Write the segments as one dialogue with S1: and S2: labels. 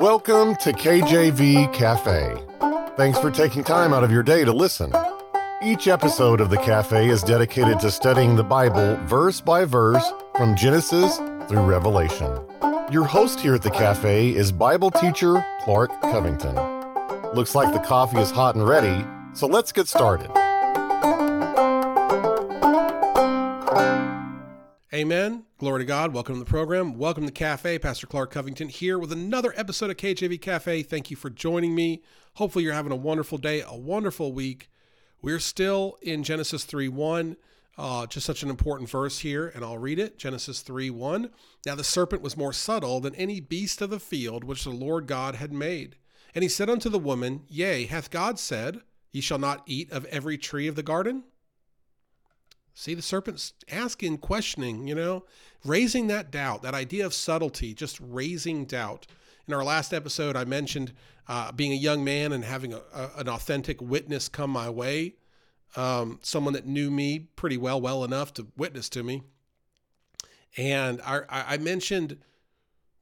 S1: Welcome to KJV Cafe. Thanks for taking time out of your day to listen. Each episode of the Cafe is dedicated to studying the Bible verse by verse from Genesis through Revelation. Your host here at the Cafe is Bible teacher Clark Covington. Looks like the coffee is hot and ready, so let's get started.
S2: Amen. Glory to God. Welcome to the program. Welcome to Cafe. Pastor Clark Covington here with another episode of KJV Cafe. Thank you for joining me. Hopefully, you're having a wonderful day, a wonderful week. We're still in Genesis 3 1. Uh, just such an important verse here, and I'll read it Genesis 3 1. Now the serpent was more subtle than any beast of the field which the Lord God had made. And he said unto the woman, Yea, hath God said, Ye shall not eat of every tree of the garden? See, the serpent's asking, questioning, you know, raising that doubt, that idea of subtlety, just raising doubt. In our last episode, I mentioned uh, being a young man and having a, a, an authentic witness come my way, um, someone that knew me pretty well, well enough to witness to me. And I, I mentioned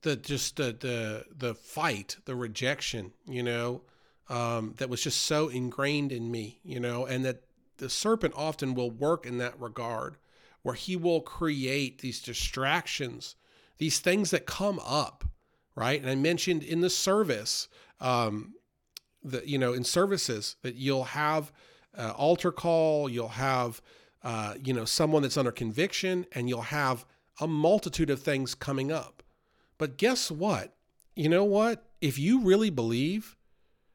S2: the just the, the the fight, the rejection, you know, um, that was just so ingrained in me, you know, and that the serpent often will work in that regard where he will create these distractions, these things that come up, right? And I mentioned in the service, um, that you know, in services that you'll have uh, altar call, you'll have, uh, you know, someone that's under conviction, and you'll have a multitude of things coming up. But guess what? You know what? If you really believe,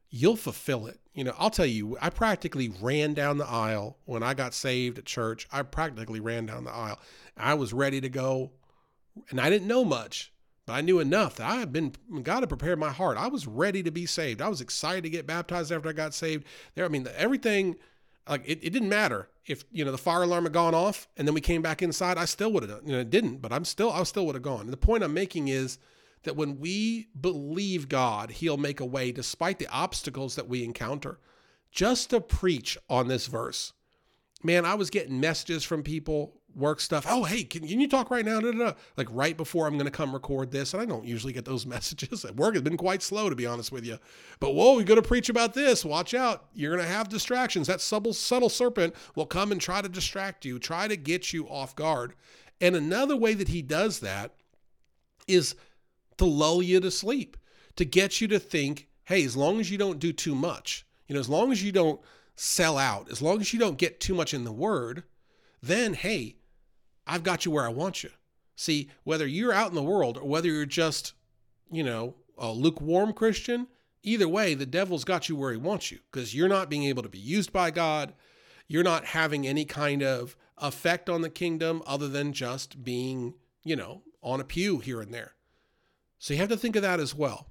S2: you'll fulfill it. You know, I'll tell you, I practically ran down the aisle when I got saved at church. I practically ran down the aisle. I was ready to go, and I didn't know much, but I knew enough that I had been God had prepared my heart. I was ready to be saved. I was excited to get baptized after I got saved. There, I mean, everything like it, it didn't matter if you know the fire alarm had gone off and then we came back inside. I still would have done. You know, it didn't, but I'm still I still would have gone. And the point I'm making is that when we believe God, He'll make a way despite the obstacles that we encounter. Just to preach on this verse, man, I was getting messages from people, work stuff. Oh, hey, can, can you talk right now? Da, da, da. Like right before I'm going to come record this. And I don't usually get those messages. Work has been quite slow, to be honest with you. But whoa, we're going to preach about this. Watch out. You're going to have distractions. That subtle, subtle serpent will come and try to distract you, try to get you off guard. And another way that he does that is to lull you to sleep, to get you to think, hey, as long as you don't do too much, you know, as long as you don't sell out, as long as you don't get too much in the word, then hey, I've got you where I want you. See, whether you're out in the world or whether you're just, you know, a lukewarm Christian, either way, the devil's got you where he wants you because you're not being able to be used by God. You're not having any kind of effect on the kingdom other than just being, you know, on a pew here and there. So you have to think of that as well.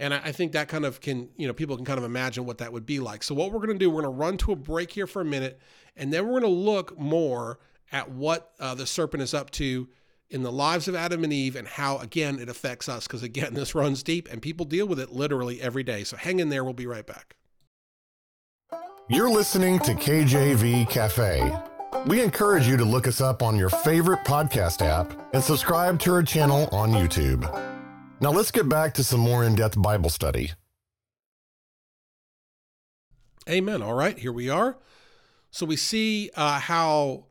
S2: And I, think that kind of can, you know, people can kind of imagine what that would be like. So what we're going to do, we're going to run to a break here for a minute, and then we're going to look more at what uh, the serpent is up to in the lives of Adam and Eve and how, again, it affects us. Because again, this runs deep and people deal with it literally every day. So hang in there. We'll be right back.
S1: You're listening to KJV Cafe. We encourage you to look us up on your favorite podcast app and subscribe to our channel on YouTube. Now let's get back to some more in depth Bible study.
S2: Amen. All right, here we are. So we see uh, how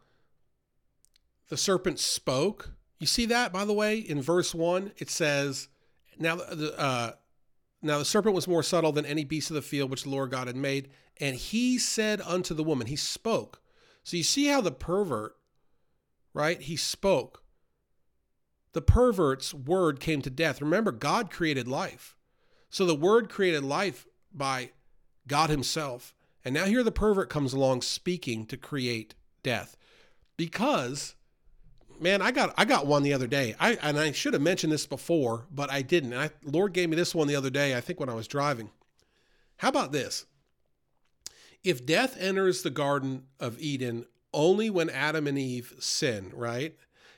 S2: the serpent spoke. You see that, by the way, in verse one, it says, "Now the uh, now the serpent was more subtle than any beast of the field which the Lord God had made, and he said unto the woman, He spoke." So you see how the pervert, right? He spoke the pervert's word came to death. Remember, God created life. So the word created life by God Himself. And now here the pervert comes along speaking to create death. Because, man, I got I got one the other day. I and I should have mentioned this before, but I didn't. And I, Lord gave me this one the other day, I think when I was driving. How about this? If death enters the Garden of Eden only when Adam and Eve sin, right?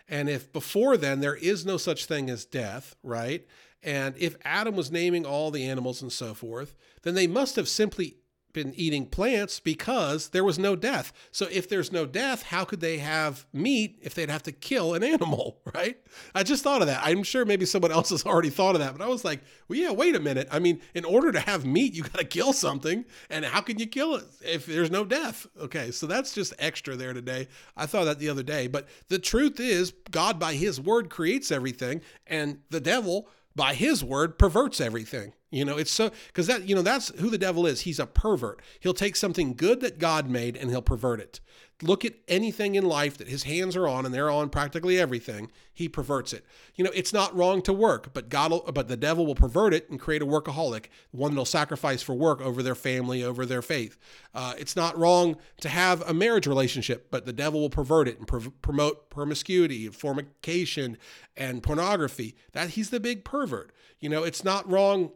S2: And if before then there is no such thing as death, right? And if Adam was naming all the animals and so forth, then they must have simply been eating plants because there was no death. So if there's no death, how could they have meat if they'd have to kill an animal, right? I just thought of that. I'm sure maybe someone else has already thought of that, but I was like, well, yeah, wait a minute. I mean, in order to have meat, you got to kill something. And how can you kill it if there's no death? Okay, so that's just extra there today. I thought that the other day. But the truth is, God by his word creates everything, and the devil by his word perverts everything. You know, it's so because that, you know, that's who the devil is. He's a pervert. He'll take something good that God made and he'll pervert it. Look at anything in life that his hands are on, and they're on practically everything. He perverts it. You know, it's not wrong to work, but God, but the devil will pervert it and create a workaholic, one that'll sacrifice for work over their family, over their faith. Uh, it's not wrong to have a marriage relationship, but the devil will pervert it and pr- promote promiscuity, fornication, and pornography. That he's the big pervert. You know, it's not wrong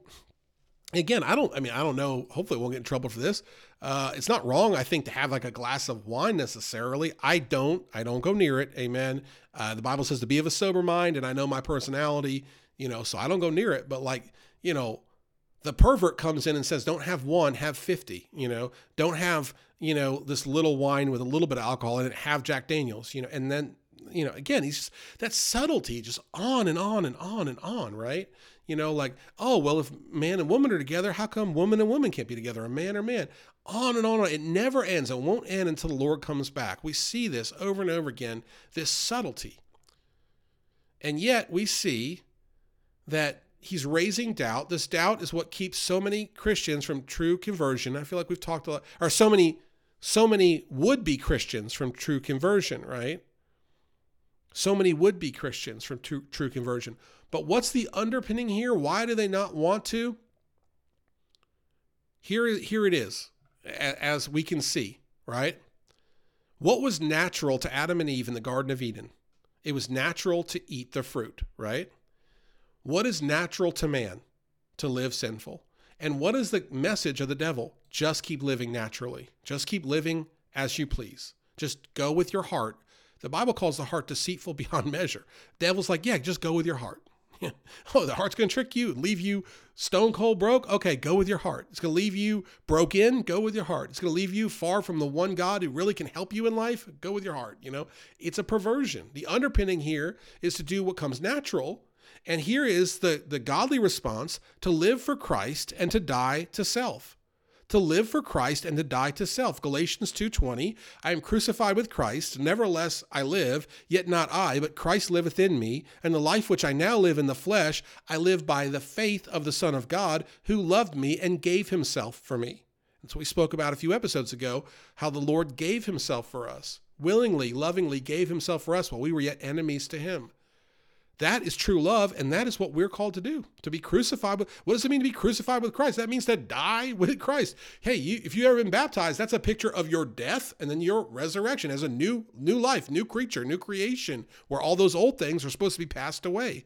S2: again, I don't, I mean, I don't know. Hopefully, we won't get in trouble for this. Uh, it's not wrong, I think, to have like a glass of wine necessarily. I don't, I don't go near it. Amen. Uh, the Bible says to be of a sober mind, and I know my personality, you know, so I don't go near it. But like, you know, the pervert comes in and says, don't have one, have 50, you know, don't have, you know, this little wine with a little bit of alcohol in it, have Jack Daniels, you know, and then, you know, again, he's just, that subtlety just on and on and on and on, right? You know, like, oh, well, if man and woman are together, how come woman and woman can't be together? A man or man? On and on, and on. It never ends. It won't end until the Lord comes back. We see this over and over again, this subtlety. And yet we see that he's raising doubt. This doubt is what keeps so many Christians from true conversion. I feel like we've talked a lot, or so many, so many would-be Christians from true conversion, right? So many would-be Christians from true, true conversion. But what's the underpinning here? Why do they not want to? Here, here it is, as we can see, right? What was natural to Adam and Eve in the Garden of Eden? It was natural to eat the fruit, right? What is natural to man? To live sinful. And what is the message of the devil? Just keep living naturally. Just keep living as you please. Just go with your heart. The Bible calls the heart deceitful beyond measure. Devil's like, yeah, just go with your heart. oh, the heart's going to trick you, leave you stone cold broke. Okay, go with your heart. It's going to leave you broke in. Go with your heart. It's going to leave you far from the one God who really can help you in life. Go with your heart. You know, it's a perversion. The underpinning here is to do what comes natural. And here is the, the godly response to live for Christ and to die to self to live for Christ and to die to self. Galatians 2:20, I am crucified with Christ, nevertheless I live, yet not I, but Christ liveth in me, and the life which I now live in the flesh, I live by the faith of the Son of God, who loved me and gave himself for me. That's what we spoke about a few episodes ago, how the Lord gave himself for us, willingly, lovingly gave himself for us while we were yet enemies to him. That is true love, and that is what we're called to do. To be crucified with what does it mean to be crucified with Christ? That means to die with Christ. Hey, you, if you've ever been baptized, that's a picture of your death and then your resurrection as a new new life, new creature, new creation, where all those old things are supposed to be passed away.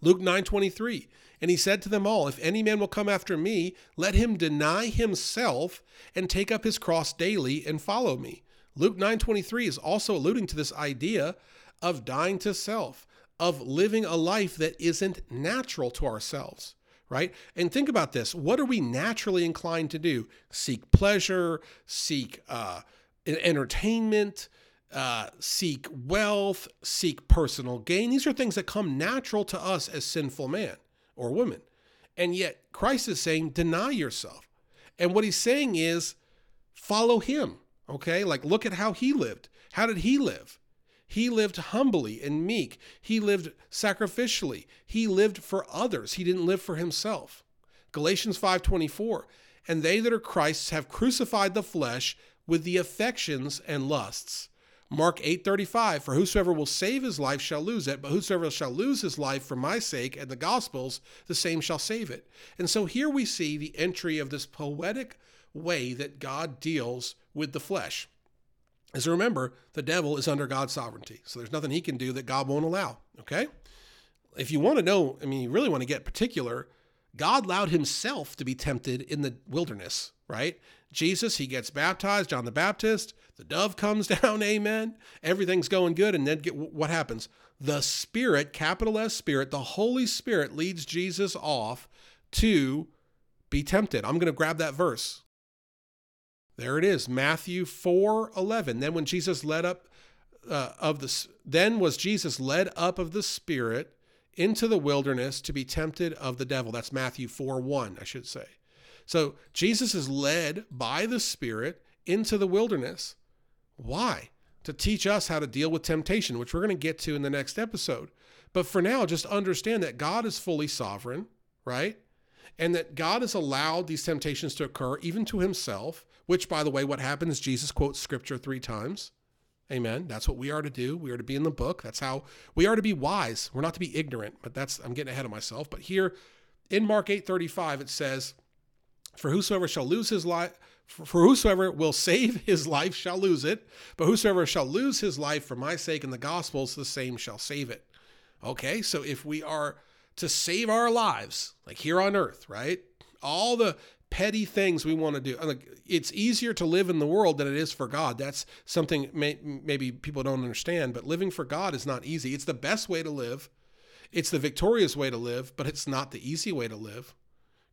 S2: Luke 9:23. And he said to them all, If any man will come after me, let him deny himself and take up his cross daily and follow me. Luke 9:23 is also alluding to this idea of dying to self of living a life that isn't natural to ourselves, right? And think about this what are we naturally inclined to do? Seek pleasure, seek uh, entertainment, uh, seek wealth, seek personal gain. These are things that come natural to us as sinful man or woman. And yet Christ is saying, deny yourself. And what he's saying is, follow him. Okay. Like, look at how he lived. How did he live? He lived humbly and meek. He lived sacrificially. He lived for others. He didn't live for himself. Galatians 5:24, and they that are Christ's have crucified the flesh with the affections and lusts. Mark 8:35 For whosoever will save his life shall lose it but whosoever shall lose his life for my sake and the gospel's the same shall save it. And so here we see the entry of this poetic way that God deals with the flesh is remember the devil is under God's sovereignty. So there's nothing he can do that God won't allow. Okay? If you want to know, I mean, you really want to get particular, God allowed himself to be tempted in the wilderness, right? Jesus, he gets baptized, John the Baptist, the dove comes down, amen. Everything's going good. And then get, what happens? The Spirit, capital S Spirit, the Holy Spirit leads Jesus off to be tempted. I'm going to grab that verse. There it is, Matthew 4 11. Then when Jesus led up uh, of the then was Jesus led up of the Spirit into the wilderness to be tempted of the devil. That's Matthew 4 1, I should say. So Jesus is led by the Spirit into the wilderness. Why? To teach us how to deal with temptation, which we're going to get to in the next episode. But for now, just understand that God is fully sovereign, right? And that God has allowed these temptations to occur even to himself, which, by the way, what happens, Jesus quotes scripture three times. Amen. That's what we are to do. We are to be in the book. That's how we are to be wise. We're not to be ignorant, but that's, I'm getting ahead of myself. But here in Mark 8 35, it says, For whosoever shall lose his life, for whosoever will save his life shall lose it, but whosoever shall lose his life for my sake and the gospel's, the same shall save it. Okay, so if we are to save our lives, like here on earth, right? All the petty things we want to do. It's easier to live in the world than it is for God. That's something may, maybe people don't understand, but living for God is not easy. It's the best way to live, it's the victorious way to live, but it's not the easy way to live.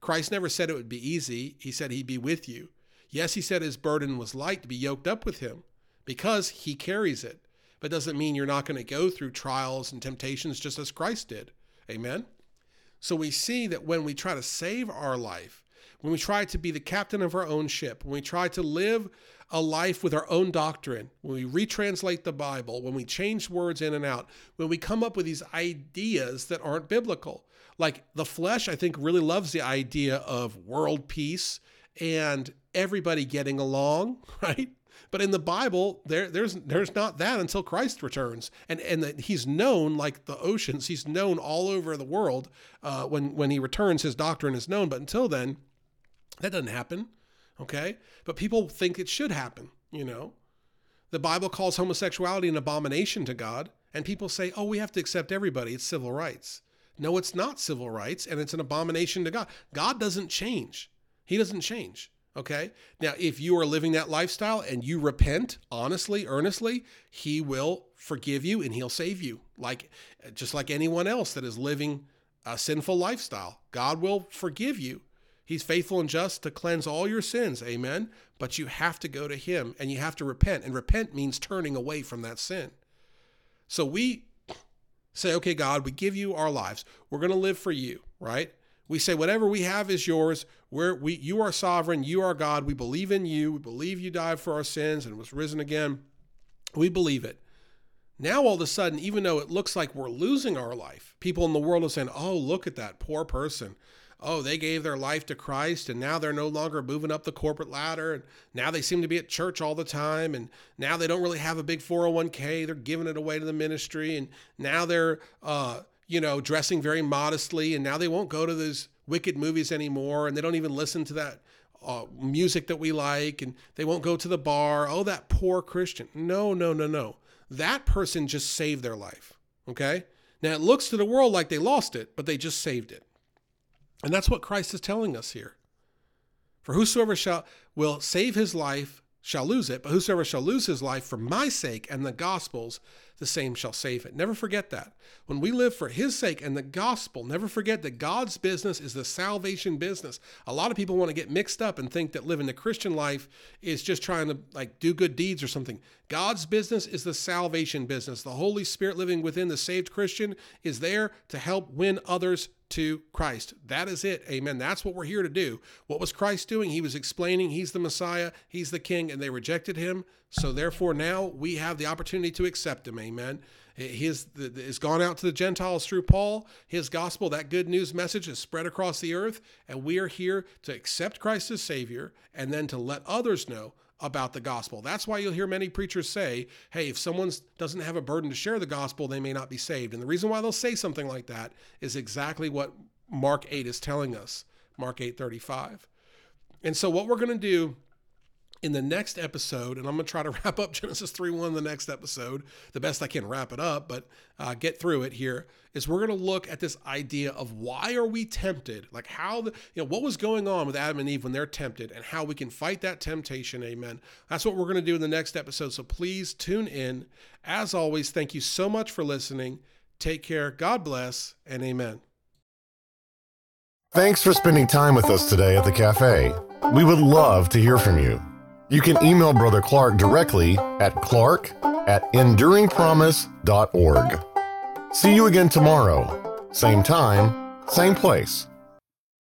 S2: Christ never said it would be easy, He said He'd be with you. Yes, He said His burden was light to be yoked up with Him because He carries it, but doesn't mean you're not going to go through trials and temptations just as Christ did. Amen? So we see that when we try to save our life, when we try to be the captain of our own ship, when we try to live a life with our own doctrine, when we retranslate the Bible, when we change words in and out, when we come up with these ideas that aren't biblical. Like the flesh, I think, really loves the idea of world peace and everybody getting along, right? But in the Bible, there, there's there's not that until Christ returns, and and he's known like the oceans. He's known all over the world. Uh, when when he returns, his doctrine is known. But until then, that doesn't happen, okay? But people think it should happen, you know? The Bible calls homosexuality an abomination to God, and people say, oh, we have to accept everybody. It's civil rights. No, it's not civil rights, and it's an abomination to God. God doesn't change. He doesn't change. Okay. Now, if you are living that lifestyle and you repent honestly, earnestly, He will forgive you and He'll save you. Like just like anyone else that is living a sinful lifestyle, God will forgive you. He's faithful and just to cleanse all your sins. Amen. But you have to go to Him and you have to repent. And repent means turning away from that sin. So we say, okay, God, we give you our lives. We're going to live for you, right? We say, whatever we have is yours. We're, we, you are sovereign. You are God. We believe in you. We believe you died for our sins and was risen again. We believe it. Now, all of a sudden, even though it looks like we're losing our life, people in the world are saying, oh, look at that poor person oh, they gave their life to Christ and now they're no longer moving up the corporate ladder. And now they seem to be at church all the time. And now they don't really have a big 401k. They're giving it away to the ministry. And now they're, uh, you know, dressing very modestly. And now they won't go to those wicked movies anymore. And they don't even listen to that uh, music that we like. And they won't go to the bar. Oh, that poor Christian. No, no, no, no. That person just saved their life. Okay. Now it looks to the world like they lost it, but they just saved it. And that's what Christ is telling us here. For whosoever shall will save his life shall lose it, but whosoever shall lose his life for my sake and the gospel's, the same shall save it. Never forget that. When we live for his sake and the gospel, never forget that God's business is the salvation business. A lot of people want to get mixed up and think that living the Christian life is just trying to like do good deeds or something. God's business is the salvation business. The Holy Spirit living within the saved Christian is there to help win others to Christ. That is it. Amen. That's what we're here to do. What was Christ doing? He was explaining he's the Messiah, he's the King, and they rejected him. So therefore, now we have the opportunity to accept him. Amen. His has gone out to the Gentiles through Paul. His gospel, that good news message, is spread across the earth, and we are here to accept Christ as Savior and then to let others know about the gospel. That's why you'll hear many preachers say, hey, if someone doesn't have a burden to share the gospel, they may not be saved. And the reason why they'll say something like that is exactly what Mark 8 is telling us. Mark 8:35. And so what we're going to do in the next episode, and I'm going to try to wrap up Genesis 3 1 in the next episode, the best I can wrap it up, but uh, get through it here, is we're going to look at this idea of why are we tempted? Like how, the, you know, what was going on with Adam and Eve when they're tempted and how we can fight that temptation. Amen. That's what we're going to do in the next episode. So please tune in. As always, thank you so much for listening. Take care. God bless, and amen.
S1: Thanks for spending time with us today at the cafe. We would love to hear from you. You can email Brother Clark directly at clark at enduringpromise.org. See you again tomorrow. Same time, same place.